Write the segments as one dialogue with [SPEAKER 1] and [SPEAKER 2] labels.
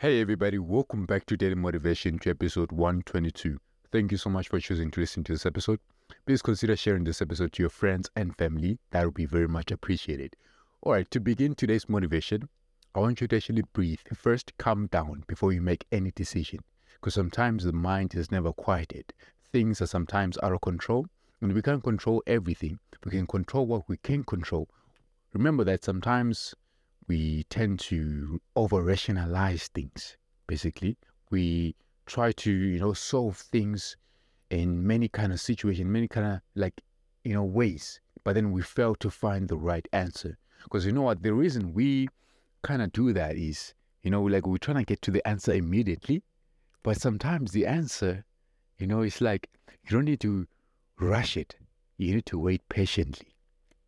[SPEAKER 1] Hey everybody, welcome back to Daily Motivation to episode 122. Thank you so much for choosing to listen to this episode. Please consider sharing this episode to your friends and family. That would be very much appreciated. Alright, to begin today's motivation, I want you to actually breathe. First, calm down before you make any decision. Because sometimes the mind is never quieted. Things are sometimes out of control, and we can't control everything. We can control what we can control. Remember that sometimes we tend to over rationalize things. Basically, we try to, you know, solve things in many kind of situations, many kind of like, you know, ways. But then we fail to find the right answer. Because you know what? The reason we kind of do that is, you know, like we're trying to get to the answer immediately. But sometimes the answer, you know, it's like you don't need to rush it. You need to wait patiently.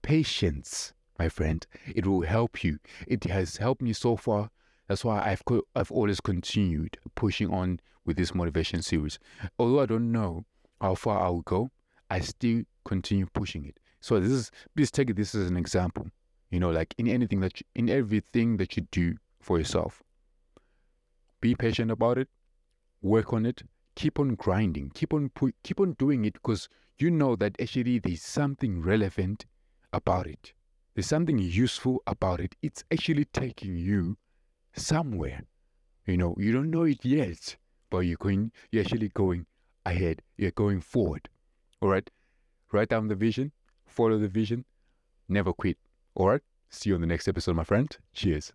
[SPEAKER 1] Patience my friend. It will help you. It has helped me so far. That's why I've co- I've always continued pushing on with this motivation series. Although I don't know how far I'll go, I still continue pushing it. So this is please take this as an example. You know, like in anything that you, in everything that you do for yourself, be patient about it. Work on it. Keep on grinding. Keep on pu- keep on doing it because you know that actually there's something relevant about it. There's something useful about it. It's actually taking you somewhere. You know, you don't know it yet, but you're going, you're actually going ahead. You're going forward. All right. Write down the vision, follow the vision, never quit. All right. See you on the next episode, my friend. Cheers.